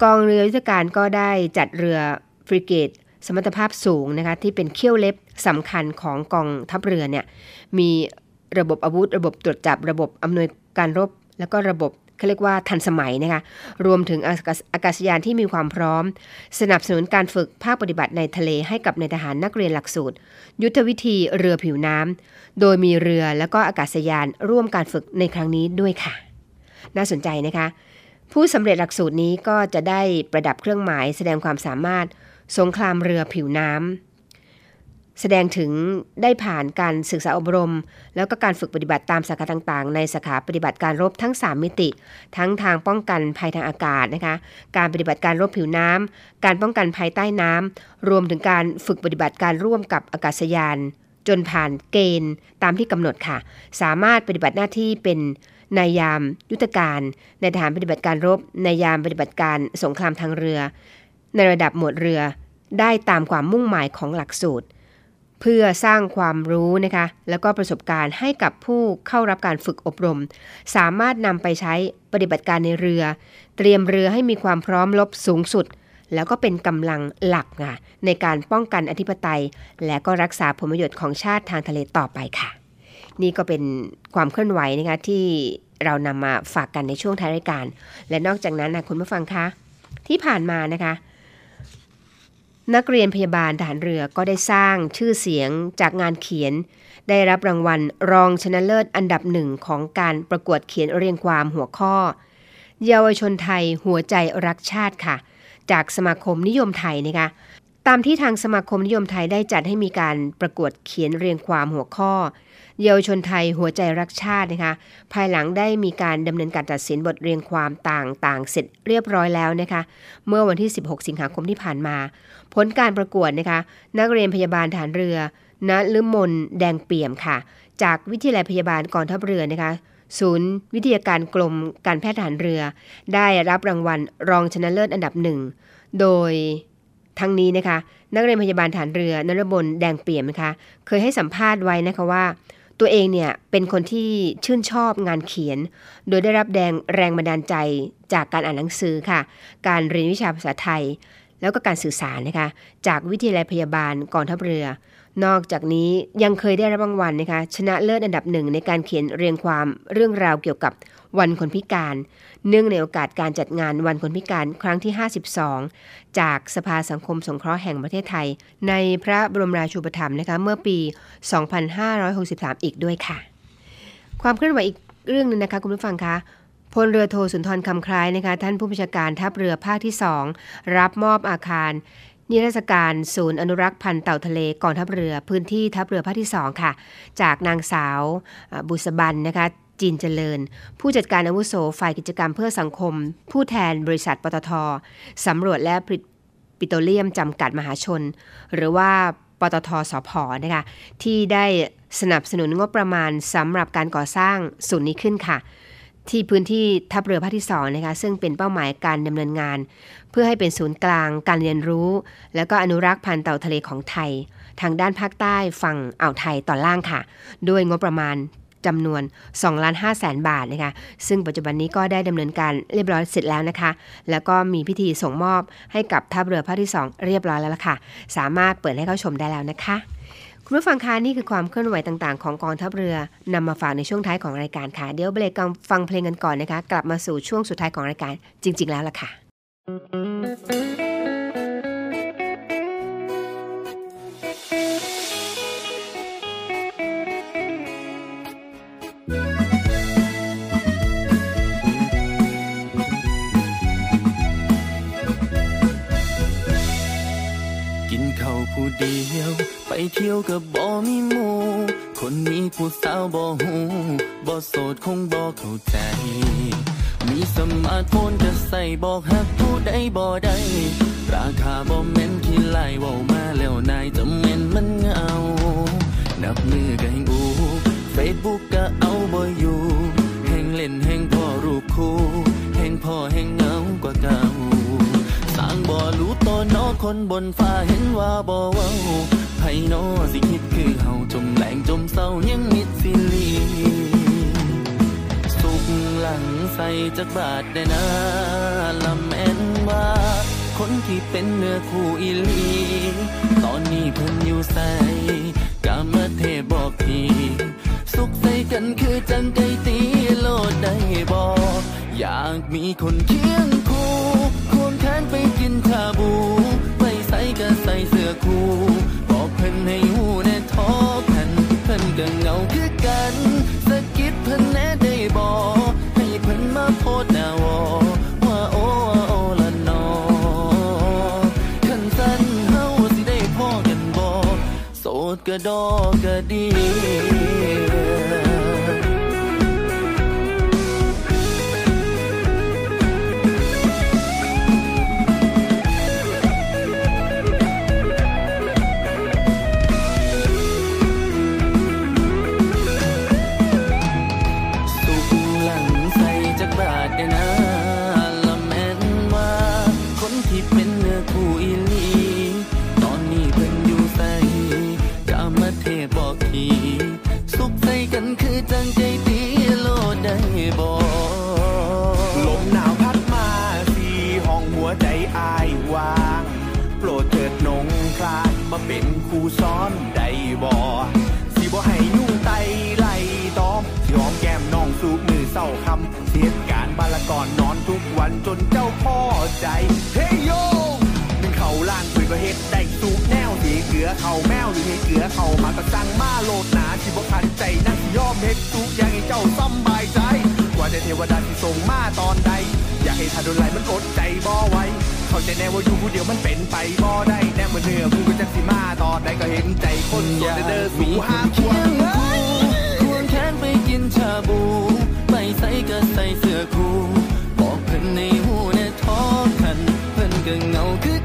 กองเรือยุทธการก็ได้จัดเรือฟริเกตสมรรถภาพสูงนะคะที่เป็นเขี้ยวเล็บสำคัญของกองทัพเรือเนี่ยมีระบบอาวุธ ระบบตรวจจับระบบอำนวยการรบ แล้วก็ระบบเขาเรียกว่าทันสมัยนะคะรวมถึงอากาศอากาศยานที่มีความพร้อม สนับสนุนการฝึกภาคปฏิบัติในทะเลให้กับในทหารนักเรียนหลักสูตร ยุทธวิธีเรือผิวน้ำโดยมีเรือและก็อากาศยานร่วมการฝึกในครั้งนี้ด้วยค่ะ น่าสนใจนะคะ ผู้สำเร็จหลักสูตรนี้ก็จะได้ประดับเครื่องหมายแสดงความสามารถสงครามเรือผิวน้ำแสดงถึงได้ผ่านการศึกษาอบรม แล้วก็การฝึกปฏิบัติตามสาขาต่างๆ ในสาขาปฏิบัติการรบทั้ง 3 มิติ ทั้งทางป้องกันภัยทางอากาศนะคะการปฏิบัติการรบผิวน้ำการป้องกันภัยใต้น้ำรวมถึงการฝึกปฏิบัติการร่วมกับอากาศยานจนผ่านเกณฑ์ตามที่กำหนดค่ะ สามารถปฏิบัติหน้าที่เป็น นายามยุทธการ ในฐานปฏิบัติการรบนายามปฏิบัติการสงครามทางเรือ ในระดับหมวดเรือ ได้ตามความมุ่งหมายของหลักสูตร เพื่อสร้างความรู้นะคะ แล้วก็ประสบการณ์ให้กับผู้เข้ารับการฝึกอบรม สามารถนำไปใช้ปฏิบัติการในเรือ เตรียมเรือให้มีความพร้อมรบสูงสุดแล้วก็เป็นกำลังหลักในการป้องกันอธิปไตย และก็รักษาผลประโยชน์ของชาติทางทะเลต่อไปค่ะ นี่ก็เป็นความเคลื่อนไหวนะคะที่เรานำมาฝากกันในช่วงท้ายรายการ และนอกจากนั้นนะคุณผู้ฟังคะ ที่ผ่านมานะคะ นักเรียนพยาบาลทหารเรือก็ได้สร้างชื่อเสียงจากงานเขียน ได้รับรางวัลรองชนะเลิศอันดับหนึ่งของการประกวดเขียนเรียงความหัวข้อ เยาวชนไทยหัวใจรักชาติค่ะ จากสมาคมนิยมไทยนะคะตามที่ทางสมาคมนิยมไทยได้จัดให้มีการประกวดเขียนเรียงความหัวข้อ เยาวชนไทยหัวใจรักชาตินะคะภายหลังได้มีการดำเนินการตัดสินบทเรียงความต่างๆ เสร็จเรียบร้อยแล้วนะคะเมื่อวันที่ 16 สิงหาคมที่ผ่านมา ผลการประกวดนะคะนักเรียนพยาบาลฐานเรือณลึมนแดงเปี่ยมค่ะ จากวิทยาลัยพยาบาลกองทัพเรือนะคะศูนย์วิทยาการกรมการแพทย์ทหารเรือ ได้รับรางวัลรองชนะเลิศอันดับหนึ่งโดยทั้งนี้นะคะ นักเรียนพยาบาลฐานเรือนรบนแดงเปี่ยมนะคะ เคยให้สัมภาษณ์ไว้นะคะว่า ตัวเองเนี่ยเป็นคนที่ชื่นชอบงานเขียน โดยได้รับแรงแรงบันดาลใจจากการอ่านหนังสือค่ะ การเรียนวิชาภาษาไทย แล้วก็การสื่อสารนะคะ จากวิทยาลัยพยาบาลกองทัพเรือ นอกจากนี้ยังเคยได้รับรางวัลนะคะ ชนะเลิศอันดับหนึ่งในการเขียนเรียงความเรื่องราวเกี่ยวกับวันคนพิการ เนื่องในโอกาสการจัดงานวันคนพิการครั้งที่ 52 จากสภาสังคมสงเคราะห์แห่งประเทศไทย ในพระบรมราชูปถัมภ์นะคะเมื่อปี 2563 อีกด้วยค่ะ ความเคลื่อนไหวอีกเรื่องหนึงนะคะคุณผู้ฟังคะพลเรือโทสุนทรคำคล้ายนะคะท่านผู้บัญชาการทัพเรือภาคที่ 2 รับมอบอาคาร นิทรรศการศูนย์อนุรักษ์พันธุ์เต่าทะเลกองทัพเรือพื้นที่ทัพเรือภาคที่ 2 ค่ะ จากนางสาวบุษบันนะคะ จีนเจริญ ผู้จัดการอาวุโสฝ่ายกิจกรรมเพื่อสังคม ผู้แทนบริษัทปตทสำรวจและผลิตปิโตรเลียมจำกัดมหาชน หรือว่าปตทสพนะคะที่ได้สนับสนุนงบประมาณสำหรับการก่อสร้างศูนย์นี้ขึ้นค่ะ ที่พื้นที่ทัพเรือภาคที่2นะคะซึ่งเป็นเป้าหมายการดำเนินงาน เพื่อให้เป็นศูนย์กลางการเรียนรู้ แล้วก็อนุรักษ์พันธุ์เต่าทะเลของไทย ทางด้านภาคใต้ฝั่งอ่าวไทยตอนล่างค่ะ ด้วยงบประมาณ จำนวน2ล้าน5แสนบาทนะคะซึ่งปัจจุบันนี้ก็ได้ดำเนินการเรียบร้อยเสร็จแล้วนะคะ แล้วก็มีพิธีส่งมอบให้กับทัพเรือภาคที่ 2 เรียบร้อยแล้วล่ะค่ะ สามารถเปิดให้เข้าชมได้แล้วนะคะคุณผู้ฟังคะนี่คือความเคลื่อนไหวต่างๆ ของกองทัพเรือนำมาฝากในช่วงท้ายของรายการค่ะ เดี๋ยวเบรกกันฟังเพลงกันก่อนนะคะ กลับมาสู่ช่วงสุดท้ายของรายการจริง ๆ แล้วล่ะค่ะ ผู้เดียว ไปเที่ยวกับบ่มีหมู่คนมีผู้สาวบ่หูบ่โสดคงบ่เข้าใจ มีสมาร์ทโฟนจะใส่บอกหักผู้ใดบ่ได้ราคาบ่แม่นที่ไล่ว้ามาแล้วนายจะแม่นมันเงา นับมือก็แห่งอูเฟซบุ๊กก็เอาบ่อยู่ แห่งเล่นแห่งพ่อรูปคู่ แห่งพ่อแห่งเงากว่าเก่า คนบนฟ้าเห็นว่าบ่เว้าไผนสิคิดคือเฮาจมแหลงจมเศร้ายังมิดสิลีสุกหลังใส่จักบาทได้นะลำแม่นว่า คนที่เป็นเนื้อคู่อีลี ตอนนี้เพิ่นอยู่ใส่กามเทบอกทีสุขใส่กันคือจังไกตีโลดได้บอกอยากมีคนเคียงคู่ กูบอกเพิ่นให้หูแน่ทอพันเพิ่นก็เหงาคือกันสะกิดเพิ่นแน่ได้บอกให้เพิ่นมาโพดหน้าวอว่าโอ้ว่าโอ้ละนอคันสั้นเฮาสิได้พ่อกันบ่โสดก็ดอกก็ดี เขาแมวหรือให้เกลือเขามาก็สั่งมาโลดหนาสิบ่คันใจนักสิยอมเฮ็ดทุกอย่างให้เจ้าสำบายใจกว่าแต่เทวดาที่ส่งมาตอนใด อยากให้ทาโดนไลมันอดใจบ่ไวเข้าใจแน่ว่าอยู่ผู้เดียวมันเป็นไปบ่ได้แน่เมื่อเนื้อผู้ก็จักสิมาตอนใดก็เห็นใจคนโสดเด้อสู่หาควงควงแขนไปกินชาบูไปใส่ก็ใส่เสื้อคู่บอกเพิ่นในหูแน่ท้อคันเพิ่นก็เงาคือ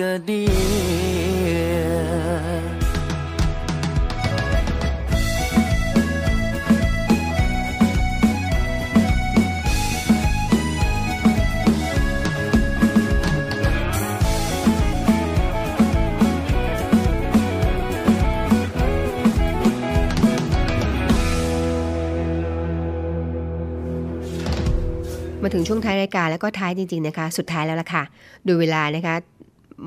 ก็ดีมาถึงช่วงท้ายรายการแล้วก็ท้ายจริง ๆนะคะ สุดท้ายแล้วล่ะค่ะ ดูเวลานะคะ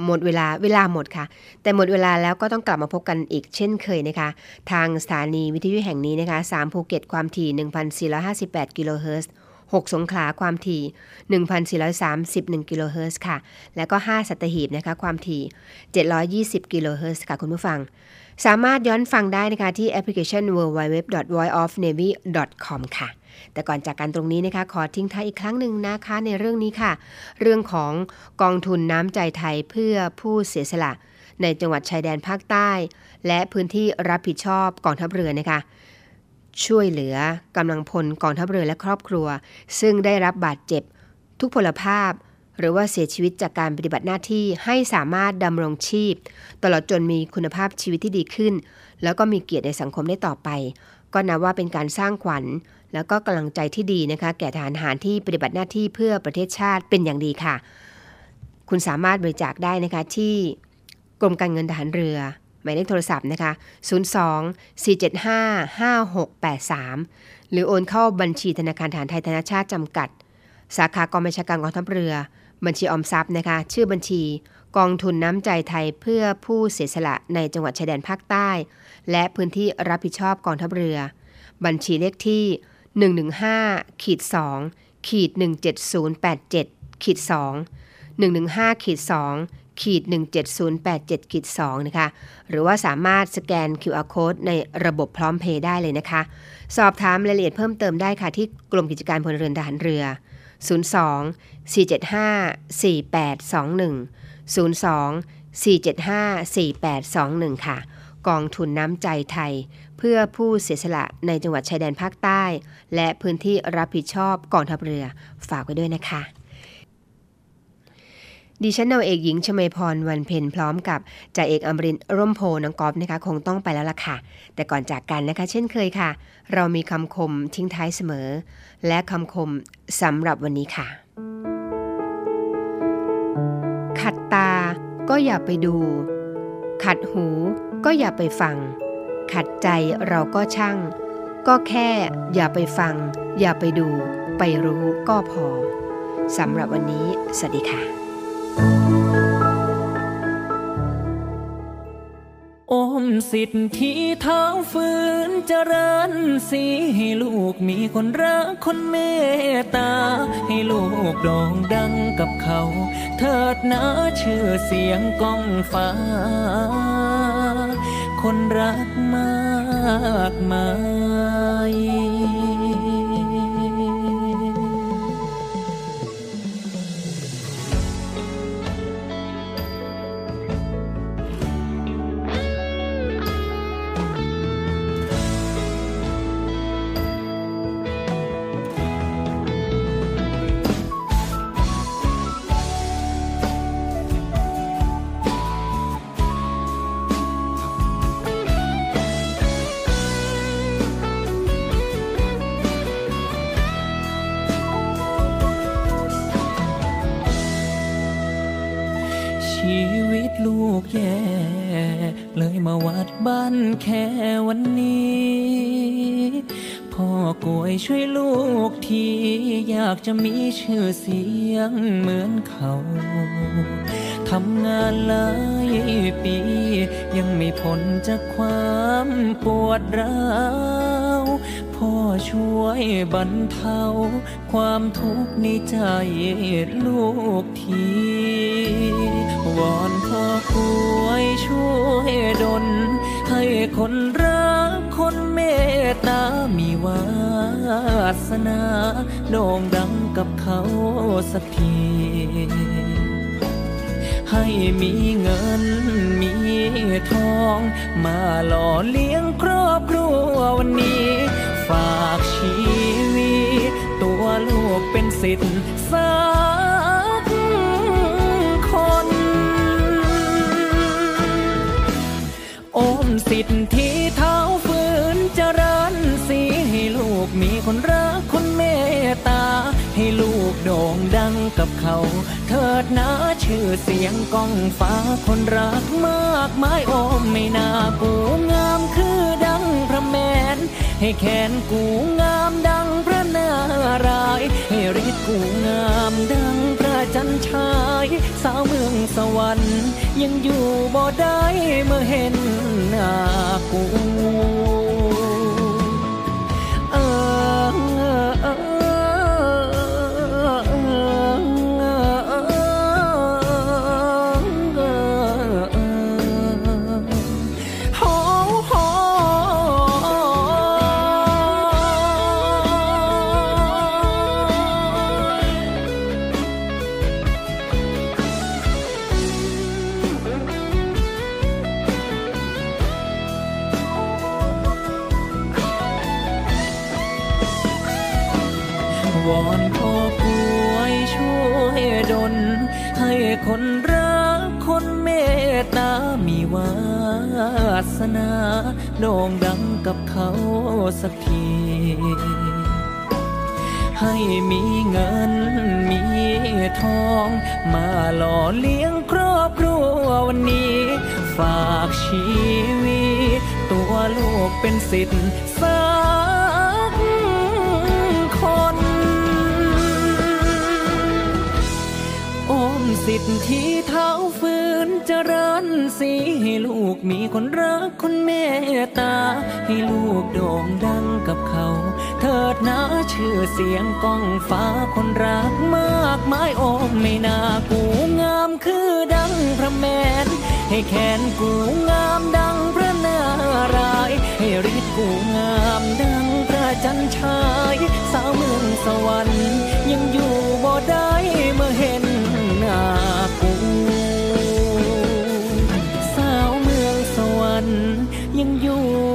หมดเวลาเวลาหมดค่ะ แต่หมดเวลาแล้วก็ต้องกลับมาพบกันอีกเช่นเคยนะคะ ทางสถานีวิทยุแห่งนี้นะคะ3ภูเก็ตความถี่ 1,458 กิโลเฮิรตซ์6 สงขลาความถี่ 1,431 กิโลเฮิรตซ์ค่ะ แล้วก็ 5 สัตหีบนะคะความถี่ 720 กิโลเฮิรตซ์ค่ะคุณผู้ฟัง สามารถย้อนฟังได้นะคะที่แอปพลิเคชัน www.voiceofnavy.com ค่ะ แต่ก่อนจากกันตรงนี้นะคะ ขอทิ้งท้ายอีกครั้งหนึ่งนะคะในเรื่องนี้ค่ะ เรื่องของกองทุนน้ำใจไทยเพื่อผู้เสียสละ ในจังหวัดชายแดนภาคใต้ และพื้นที่รับผิดชอบกองทัพเรือนะคะช่วยเหลือกำลังพลกองทัพเรือและครอบครัว ซึ่งได้รับบาดเจ็บ ทุกพลภาพ หรือว่าเสียชีวิตจากการปฏิบัติหน้าที่ให้สามารถดำรงชีพ ตลอดจนมีคุณภาพชีวิตที่ดีขึ้น แล้วก็มีเกียรติในสังคมได้ต่อไป ก็นับว่าเป็นการสร้างขวัญ แล้วก็กำลังใจที่ดีนะคะ แก่ทหารหารที่ปฏิบัติหน้าที่เพื่อประเทศชาติเป็นอย่างดีค่ะ คุณสามารถบริจาคได้นะคะที่กรมการเงินทหารเรือ หมายเลขโทรศัพท์นะคะ 02 475 5683 หรือโอนเข้าบัญชีธนาคารฐานไทยธนาชาติจำกัด สาขากองบัญชาการกองทัพเรือ บัญชีออมทรัพย์นะคะ ชื่อบัญชีกองทุนน้ำใจไทยเพื่อผู้เสียสละในจังหวัดชายแดนภาคใต้ และพื้นที่รับผิดชอบกองทัพเรือ บัญชีเลขที่ 115ขีด2ขีด17087ขีด2 115ขีด2ขีด17087ขีด2นะคะ หรือว่าสามารถสแกน QR Code ในระบบพร้อมเพย์ได้เลยนะคะ สอบถามรายละเอียดเพิ่มเติมได้ค่ะที่กรมกิจการพลเรือนทหารเรือ 02 475 4821 02 475 4821 ค่ะ กองทุนน้ำใจไทย เพื่อผู้เสียสละในจังหวัดชายแดนภาคใต้ และพื้นที่รับผิดชอบกองทัพเรือฝากไว้ด้วยนะคะ ดิฉันนาวเอกหญิงชมพรวันเพ็ญพร้อมกับจ่าเอกอมรินร์ร่มโพน้องกอฟนะคะคงต้องไปแล้วล่ะค่ะ แต่ก่อนจากกันนะคะ เช่นเคยค่ะ เรามีคำคมทิ้งท้ายเสมอ และคำคมสำหรับวันนี้ค่ะ ขัดตาก็อย่าไปดู ขัดหูก็อย่าไปฟัง ขัดใจเราก็ช่าง ก็แค่อย่าไปฟัง อย่าไปดู ไปรู้ก็พอสำหรับวันนี้ สวัสดีค่ะ สิทธิเท้าฝืนเจริญสีให้ลูกมีคนรักคนเมตตา ให้ลูกโด่งดังกับเขา เถิดนะชื่อเสียงก้องฟ้า คนรักมากมาย กแย่เลยมาวัดบ้านแค่วันนี้ พ่อกวยช่วยลูกทีอยากจะมีชื่อเสียงเหมือนเขาทำงานหลายปี ยังไม่พ้นจากความปวดร้าวพ่อช่วยบรรเทา ความทุกข์ในใจลูกที วอนพ่อกวยช่วยดลให้คนรักคนเมตตามีวาสนาโด่งดังกับเขาสักทีให้มีเงินมีทอง มาหล่อเลี้ยงครอบครัววันนี้ ฝากชีวิต ตัวลูกเป็นสิทธิ์สัก โอมสิทธิเท้าฝืนเจริญสีให้ลูกมีคนรักคนเมตตา ให้ลูกโด่งดังกับเขา เถิดนะชื่อเสียงก้องฟ้าคนรักมากมายโอมไม่น่ากูงามคือดังพระแมน ให้แขนกูงามดังพระนาราย ให้ฤทธิ์กูงามดังพระ จันชาย สาวเมืองสวรรค์ ยังอยู่บ่ได้เมื่อเห็นหน้ากูเออเออ โด่งดังกับเขาสักที ให้มีเงินมีทอง มาหล่อเลี้ยงครอบครัววันนี้ ฝากชีวิต ตัวลูกเป็นสิทธิ์ สีให้ลูกมีคนรักคนเมตตา ให้ลูกโด่งดังกับเขา เถิดนะชื่อเสียงก้องฟ้าคนรักมากมายโอมไม่น่ากูงามคือดังพระแมน ให้แขนกูงามดังพระนารายให้ฤทธิ์กูงามดังพระจันทรายสาวเมืองสวรรค์ยังอยู่บ่ได้เมื่อเห็น กูส